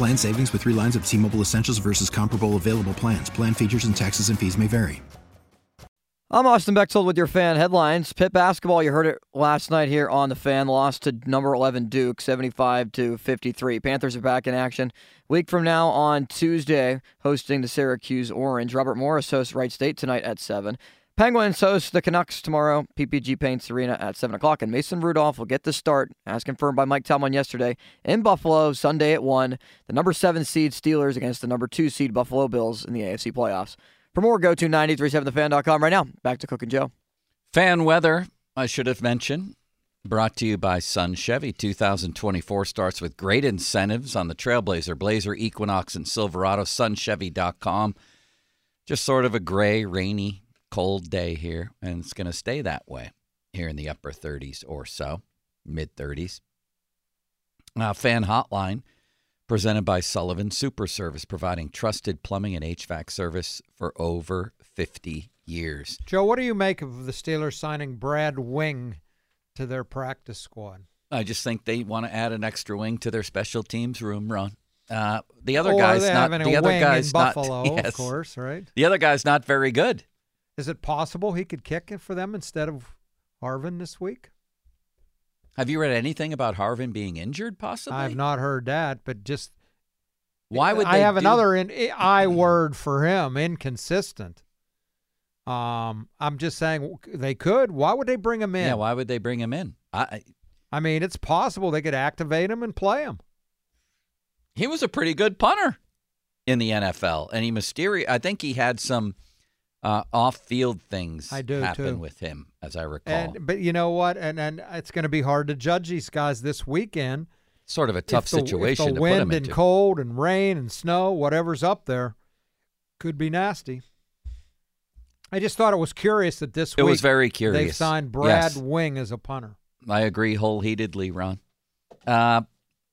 Plan savings with three lines of T Mobile Essentials versus comparable available plans. Plan features and taxes and fees may vary. I'm Austin Bechtold with your fan headlines. Pitt basketball, you heard it last night here on the fan, lost to number 11 Duke, 75 to 53. Panthers are back in action. Week from now on Tuesday, hosting the Syracuse Orange. Robert Morris hosts Wright State tonight at 7. Penguins host the Canucks tomorrow, PPG Paints Arena at 7 o'clock. And Mason Rudolph will get the start, as confirmed by Mike Tomlin yesterday, in Buffalo Sunday at 1. The number 7 seed Steelers against the number 2 seed Buffalo Bills in the AFC playoffs. For more, go to 937thefan.com right now. Back to Cook and Joe. Fan weather, I should have mentioned, brought to you by Sun Chevy. 2024 starts with great incentives on the Trailblazer, Blazer, Equinox, and Silverado. SunChevy.com. Just sort of a gray, rainy cold day here, and it's going to stay that way here in the upper 30s or so, mid 30s. Uh, fan hotline presented by Sullivan Super Service, providing trusted plumbing and HVAC service for over 50 years. Joe, what do you make of the Steelers signing Brad Wing to their practice squad? I just think they want to add an extra wing to their special teams room, Ron. Uh, the other or guy's not. The other guy's in not. Buffalo, yes. of course, right? The other guy's not very good. Is it possible he could kick it for them instead of Harvin this week? Have you read anything about Harvin being injured? Possibly. I've not heard that, but just Why would I have do- another in, I word for him, inconsistent. Um, I'm just saying they could. Why would they bring him in? Yeah. Why would they bring him in? I, I- mean, it's possible they could activate him and play him. he was a pretty good punter in the NFL, and he mysterious. I think he had some uh, off-field things I do, happen too. with him, as I recall. And but you know what? And and it's going to be hard to judge these guys this weekend. sort of a tough the, situation if the to wind and cold and rain and snow, whatever's up there, could be nasty. I just thought it was curious that this It week was very curious. they signed Brad Yes. Wing as a punter. I agree wholeheartedly, Ron. Uh,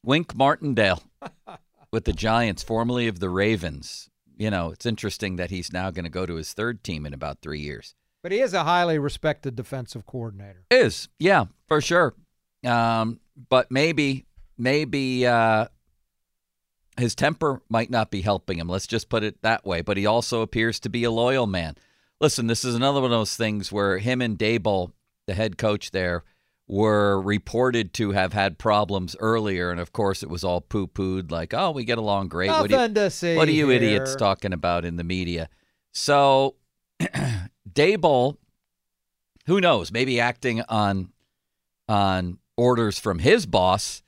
Wink Martindale with the Giants, formerly of the Ravens. You know, it's interesting that he's now going to go to his third team in about three years. But he is a highly respected defensive coordinator. Is yeah, for sure. Um, but maybe, maybe uh, his temper might not be helping him. Let's just put it that way. But he also appears to be a loyal man. Listen, this is another one of those things where him and Daboll, the head coach there, were reported to have had problems earlier, and of course it was all poo-pooed, like, "Oh, we get along great." What do you- what are you idiots talking about in the media? So, Daboll, who knows? Maybe acting on on orders from his boss,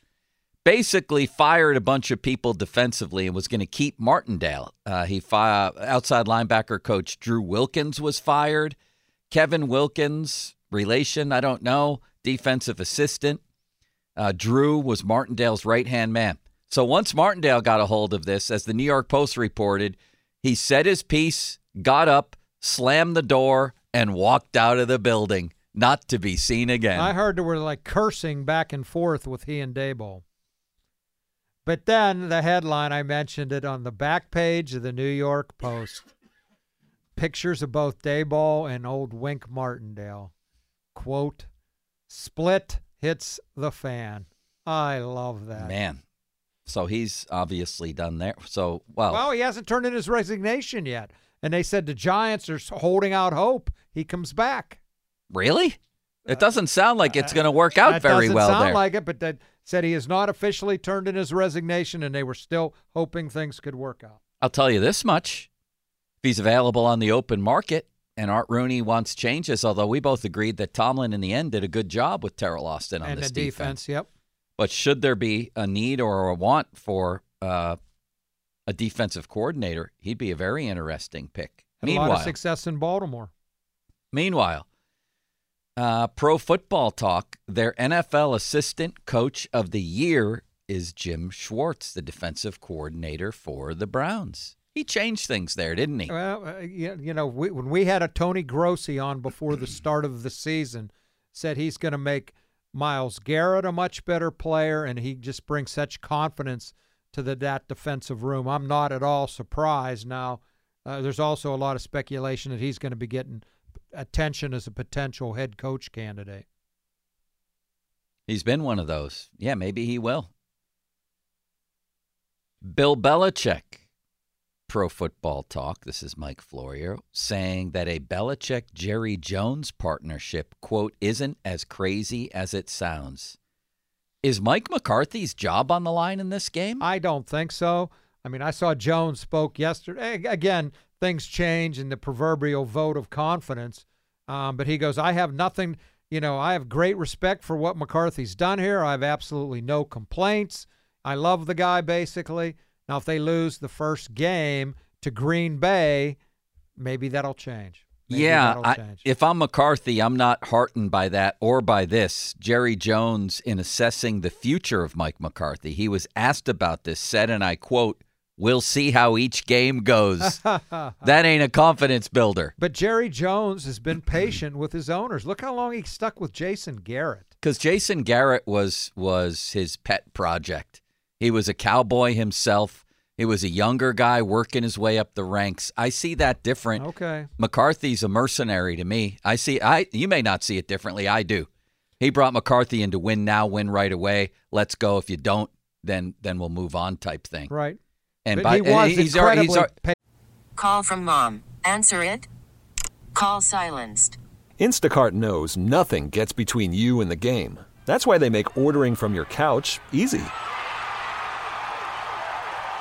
basically fired a bunch of people defensively and was going to keep Martindale. Uh, he fi- outside linebacker coach Drew Wilkins was fired. Kevin Wilkins, relation, I don't know. Defensive assistant. Uh, Drew was Martindale's right hand man. So once Martindale got a hold of this, as the New York Post reported, he said his piece, got up, slammed the door, and walked out of the building, not to be seen again. I heard they were like cursing back and forth with he and Daboll. But then the headline, I mentioned it on the back page of the New York Post. Pictures of both Daboll and old Wink Martindale. Quote, split hits the fan. I love that. Man. So he's obviously done there. So, well, Well, he hasn't turned in his resignation yet. And they said the Giants are holding out hope he comes back. really? It uh, doesn't sound like it's going to uh, work out that very doesn't well sound there. like it, but that said he has not officially turned in his resignation, and they were still hoping things could work out. I'll tell you this much: if he's available on the open market, and Art Rooney wants changes, although we both agreed that Tomlin in the end did a good job with Teryl Austin on and this the defense, yep. But should there be a need or a want for uh, a defensive coordinator, he'd be a very interesting pick. Had a lot of success in Baltimore. meanwhile, uh, Pro Football Talk, their NFL Assistant Coach of the Year is Jim Schwartz, the defensive coordinator for the Browns. He changed things there, didn't he? Well, uh, you, you know, we, when we had a Tony Grossi on before the start of the season, said he's going to make Myles Garrett a much better player, and he just brings such confidence to the that defensive room. I'm not at all surprised. Now, uh, there's also a lot of speculation that he's going to be getting attention as a potential head coach candidate. He's been one of those. Yeah, maybe he will. Bill Belichick, Pro Football Talk. This is Mike Florio saying that a Belichick Jerry Jones partnership, quote, isn't as crazy as it sounds. Is Mike McCarthy's job on the line in this game? I don't think so. I mean, I saw Jones spoke yesterday. Again, things change in the proverbial vote of confidence. Um, but he goes, I have nothing, you know, I have great respect for what McCarthy's done here. I have absolutely no complaints. I love the guy, basically. Now, if they lose the first game to Green Bay, maybe that'll change. Maybe yeah, that'll I, change. if I'm McCarthy, I'm not heartened by that or by this. Jerry Jones, in assessing the future of Mike McCarthy, he was asked about this, said, and I quote, We'll see how each game goes. that ain't a confidence builder. But Jerry Jones has been patient with his owners. Look how long he stuck with Jason Garrett. Because Jason Garrett was was his pet project. He was a cowboy himself. He was a younger guy working his way up the ranks. I see that different. Okay. McCarthy's a mercenary to me. I see I you may not see it differently. I do. He brought McCarthy in to win now, win right away. Let's go. If you don't, then then we'll move on type thing. Right. And but by he was and he's already, he's incredibly already, Call from mom. Answer it. Call silenced. Instacart knows nothing gets between you and the game. That's why they make ordering from your couch easy.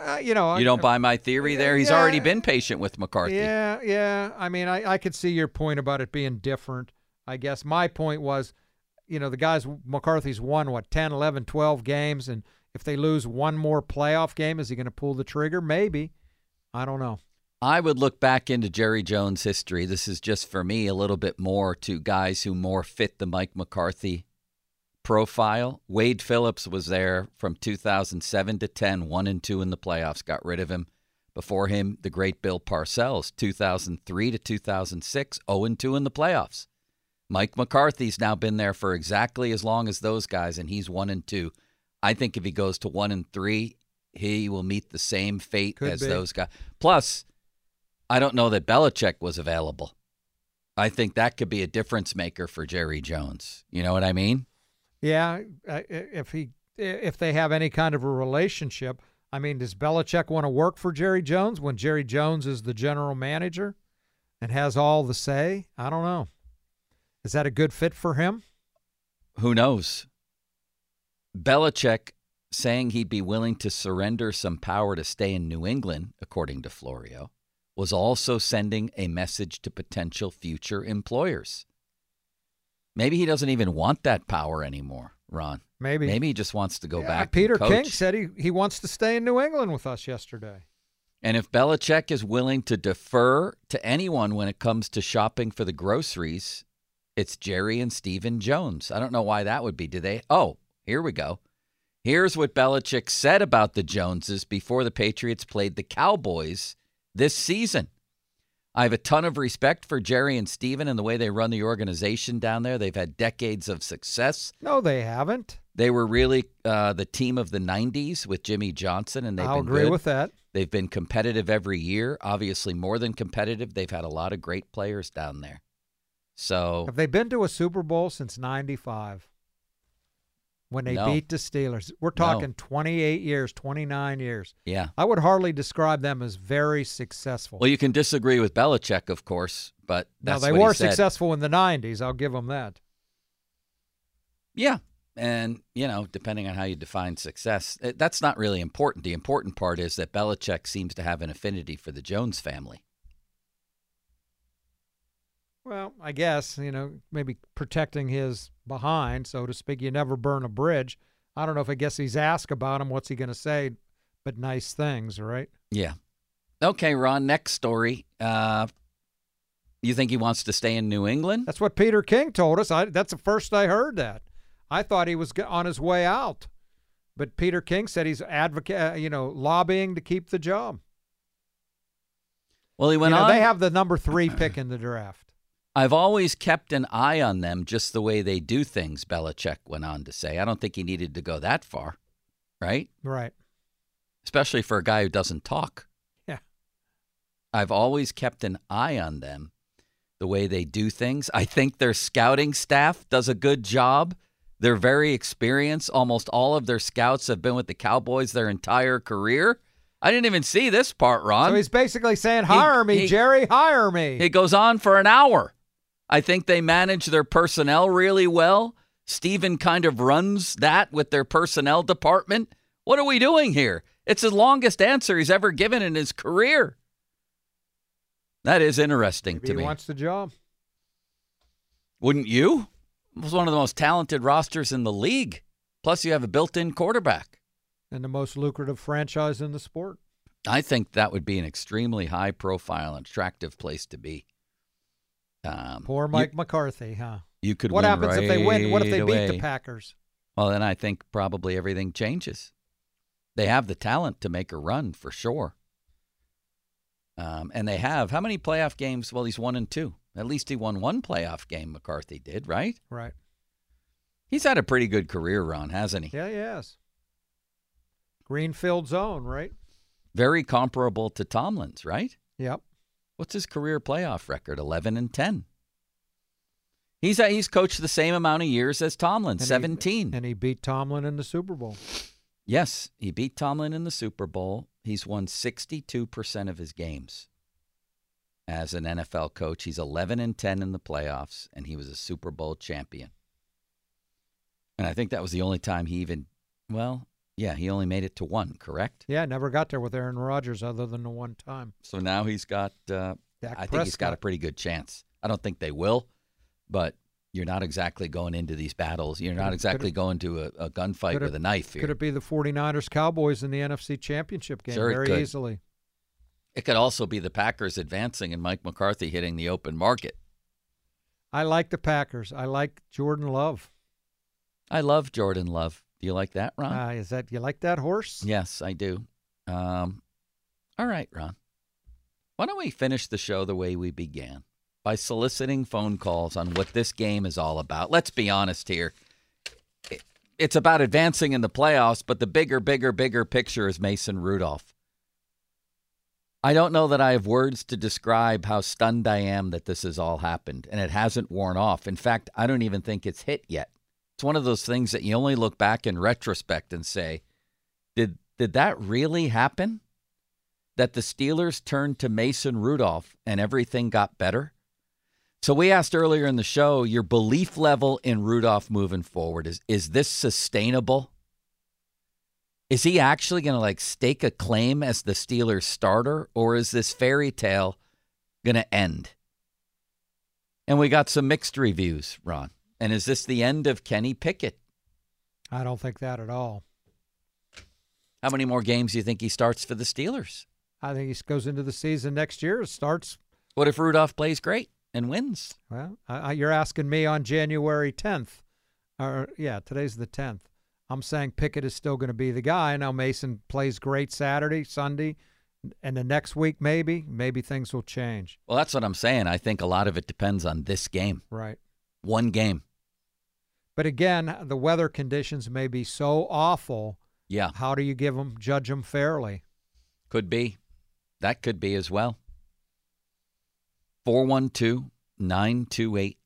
Uh, you know, You don't buy my theory there. He's Yeah. already been patient with McCarthy. Yeah, yeah. I mean, I, I could see your point about it being different. I guess my point was, you know, the guys, McCarthy's won, what, 10, 11, 12 games. And if they lose one more playoff game, is he going to pull the trigger? Maybe. I don't know. I would look back into Jerry Jones' history. This is just for me a little bit more to guys who more fit the Mike McCarthy profile. Wade Phillips was there from 2007 to 10, 1 and 2 in the playoffs, got rid of him. Before him, the great Bill Parcells, 2003 to 2006, 0 and 2 in the playoffs. Mike McCarthy's now been there for exactly as long as those guys, and he's 1 and 2. I think if he goes to 1 and 3, he will meet the same fate Could as be. those guys. Plus, I don't know that Belichick was available. I think that could be a difference maker for Jerry Jones. You know what I mean? Yeah, if he if they have any kind of a relationship. I mean, does Belichick want to work for Jerry Jones when Jerry Jones is the general manager and has all the say? I don't know. Is that a good fit for him? Who knows? Belichick saying he'd be willing to surrender some power to stay in New England, according to Florio, was also sending a message to potential future employers. Maybe he doesn't even want that power anymore, Ron. Maybe. Maybe he just wants to go Yeah, back. Peter coach. King said he, he wants to stay in New England with us yesterday. And if Belichick is willing to defer to anyone when it comes to shopping for the groceries, it's Jerry and Stephen Jones. I don't know why that would be. Do they? Oh, here we go. Here's what Belichick said about the Joneses before the Patriots played the Cowboys this season. I have a ton of respect for Jerry and Stephen and the way they run the organization down there. They've had decades of success. No, they haven't. They were really uh, the team of the 90s with Jimmy Johnson, and they've I'll been agree good. with that. They've been competitive every year, obviously more than competitive. They've had a lot of great players down there. So, Have they been to a Super Bowl since 95? When they No. beat the Steelers. We're talking 28 years, 29 years. yeah. I would hardly describe them as very successful. Well, you can disagree with Belichick, of course, but now, they what he were successful in the 90s. I'll give them that. Yeah. And, you know, depending on how you define success, eh, that's not really important. The important part is that Belichick seems to have an affinity for the Jones family. Well, I guess, you know, maybe protecting his behind, so to speak. You never burn a bridge. I don't know if I guess he's asked about him. What's he going to say? But nice things, right? Yeah. Okay, Ron, next story. Uh, you think he wants to stay in New England? That's what Peter King told us. I, that's the first I heard that. I thought he was on his way out, but Peter King said he's advocate, uh, you know, lobbying to keep the job. Well, he You went know, on. they have the number three pick in the draft. I've always kept an eye on them just the way they do things, Belichick went on to say. I don't think he needed to go that far, right? Right. Especially for a guy who doesn't talk. Yeah. I've always kept an eye on them, the way they do things. I think their scouting staff does a good job. They're very experienced. Almost all of their scouts have been with the Cowboys their entire career. I didn't even see this part, Ron. So he's basically saying, "Hire me, he- Jerry. Hire me." It goes on for an hour. I think they manage their personnel really well. Stephen kind of runs that with their personnel department. What are we doing here? It's the longest answer he's ever given in his career. That is interesting Maybe to he me. wants the job. Wouldn't you? It was one of the most talented rosters in the league. Plus, you have a built in quarterback. And the most lucrative franchise in the sport. I think that would be an extremely high profile and attractive place to be. Um, Poor you- Mike McCarthy, huh? You could What happens if they win? What if they right beat the Packers? Well, then I think probably everything changes. They have the talent to make a run for sure. Um, and they have how many playoff games? Well, he's one and two. At least he won one playoff game. McCarthy did, right? Right. He's had a pretty good career, Ron, hasn't he? Yeah, yes. Greenfield zone, right? Very comparable to Tomlin's, right? Yep. What's his career playoff record? Eleven and ten. He's uh, he's coached the same amount of years as Tomlin, And he- seventeen. and he beat Tomlin in the Super Bowl. Yes, he beat Tomlin in the Super Bowl. He's won 62% of his games as an NFL coach. He's 11 and 10 in the playoffs, and he was a Super Bowl champion. And I think that was the only time he even, well, yeah, he only made it to one, correct? Yeah, never got there with Aaron Rodgers other than the one time. So now he's got, uh, I think he's got a pretty good chance. I don't think they will, but you're not exactly going into these battles. You're not exactly it- going to a, a gunfight Could it- with a knife here. Could it be the 49ers Cowboys in the NFC Championship game Sure very could. easily? It could also be the Packers advancing and Mike McCarthy hitting the open market. I like the Packers. I like Jordan Love. I love Jordan Love. Do you like that, Ron? Uh, is that you like that horse? yes, I do. Um, all right, Ron. Why don't we finish the show the way we began by soliciting phone calls on what this game is all about? Let's be honest here. It- It's about advancing in the playoffs, but the bigger, bigger, bigger picture is Mason Rudolph. I don't know that I have words to describe how stunned I am that this has all happened, and it hasn't worn off. In fact, I don't even think it's hit yet. It's one of those things that you only look back in retrospect and say, did did that really happen? That the Steelers turned to Mason Rudolph and everything got better? So we asked earlier in the show your belief level in Rudolph moving forward is is this sustainable? Is he actually going to like stake a claim as the Steelers starter or is this fairy tale going to end? And we got some mixed reviews, Ron. And is this the end of Kenny Pickett? I don't think that at all. How many more games do you think he starts for the Steelers? I think he goes into the season next year. Starts. What if Rudolph plays great and wins? Well, I, you're asking me on January 10th. Or yeah, today's the 10th. I'm saying Pickett is still going to be the guy. Now Mason plays great Saturday, Sunday, and the next week maybe, maybe things will change. Well, that's what I'm saying. I think a lot of it depends on this game. Right. One game. But again, the weather conditions may be so awful. Yeah. How do you give them, judge them fairly? Could be. That could be as well. 412 928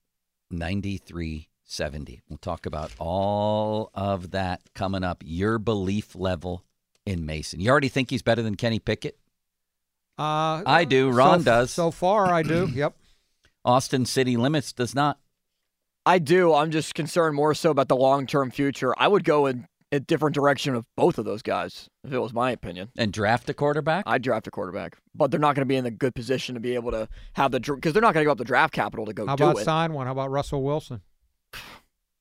9370. We'll talk about all of that coming up. Your belief level in Mason. You already think he's better than Kenny Pickett? Uh, I do. Ron so, does. So far, I do. yep. Austin City Limits does not. I do. I'm just concerned more so about the long term future. I would go in a different direction of both of those guys, if it was my opinion. And draft a quarterback? I'd draft a quarterback. But they're not going to be in a good position to be able to have the because they're not going to go up the draft capital to go How do about it. sign one? How about Russell Wilson?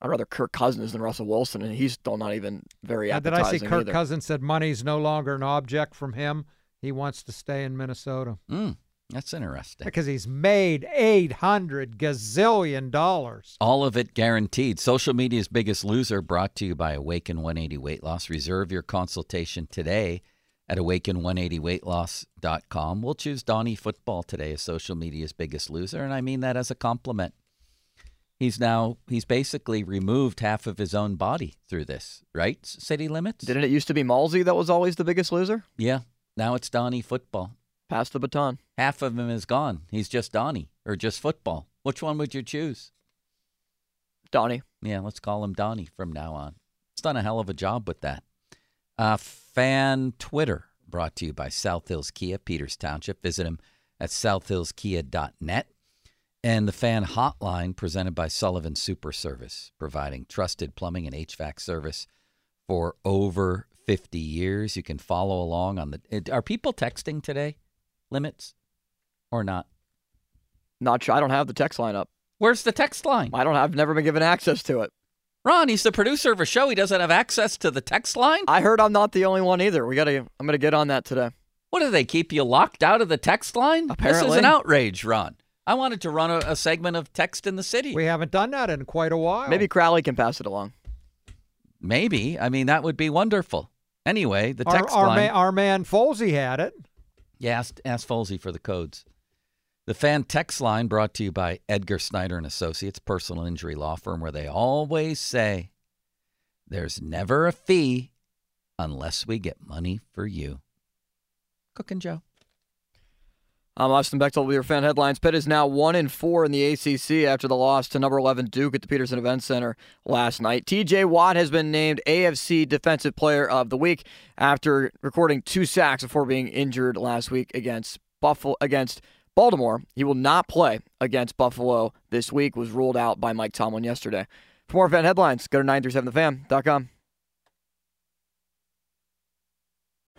I'd rather Kirk Cousins than Russell Wilson, and he's still not even very Now, did I see Kirk either. Cousins said money's no longer an object from him? He wants to stay in Minnesota Mm, that's interesting. because he's made eight hundred gazillion dollars. All of it guaranteed. Social media's biggest loser brought to you by Awaken 180 Weight Loss. Reserve your consultation today at awaken180weightloss.com. We'll choose Donnie Football today as social media's biggest loser, and I mean that as a compliment. He's now he's basically removed half of his own body through this, right? City limits? Didn't it used to be Malsey that was always the biggest loser? Yeah. Now it's Donnie Football. Pass the baton. Half of him is gone. He's just Donnie or just football. Which one would you choose? Donnie. Yeah, let's call him Donnie from now on. He's done a hell of a job with that. Uh, fan Twitter brought to you by South Hills Kia, Peters Township. Visit him at southhillskia.net. And the fan hotline presented by Sullivan Super Service, providing trusted plumbing and HVAC service for over 50 years. You can follow along on the. Are people texting today? Limits or not? Not sure. I don't have the text line up. Where's the text line? I don't. I've never been given access to it. Ron, he's the producer of a show. He doesn't have access to the text line? I heard I'm not the only one either. We gotta. I'm gonna get on that today. What do they keep you locked out of the text line? Apparently, This is an outrage, Ron. I wanted to run a, a segment of text in the city. We haven't done that in quite a while. Maybe Crowley can pass it along. Maybe. I mean, that would be wonderful. Anyway, the text our, line. man, our man Folsey had it. Yeah, ask, ask Folsey for the codes. The fan text line brought to you by Edgar Snyder and Associates, personal injury law firm, where they always say there's never a fee unless we get money for you. Cooking Joe. I'm Austin Bechtold with your fan headlines. Pitt is now one and four in the ACC after the loss to number 11 Duke at the Petersen Event Center last night. TJ Watt has been named AFC Defensive Player of the Week after recording two sacks before being injured last week against Buffalo against Baltimore. He will not play against Buffalo this week. Was ruled out by Mike Tomlin yesterday. For more fan headlines, go to 937thefan.com.